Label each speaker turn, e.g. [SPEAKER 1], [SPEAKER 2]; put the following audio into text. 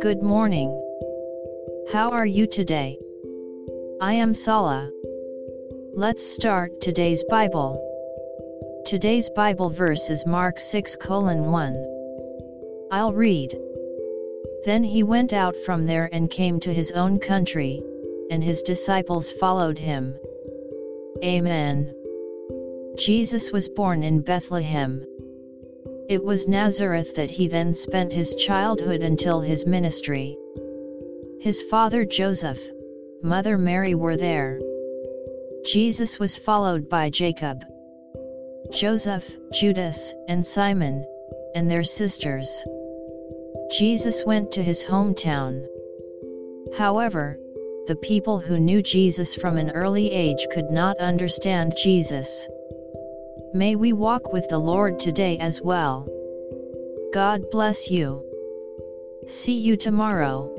[SPEAKER 1] Good morning. How are you today? I am Sala. Let's start today's Bible. Today's Bible verse is Mark 6 colon 1. I'll read. Then he went out from there and came to his own country, and his disciples followed him. Amen. Jesus was born in Bethlehem. It was Nazareth that he then spent his childhood until his ministry. His father Joseph, mother Mary were there. Jesus was followed by Jacob, Joseph, Judas, and Simon, and their sisters. Jesus went to his hometown. However, the people who knew Jesus from an early age could not understand Jesus. May we walk with the Lord today as well. God bless you. See you tomorrow.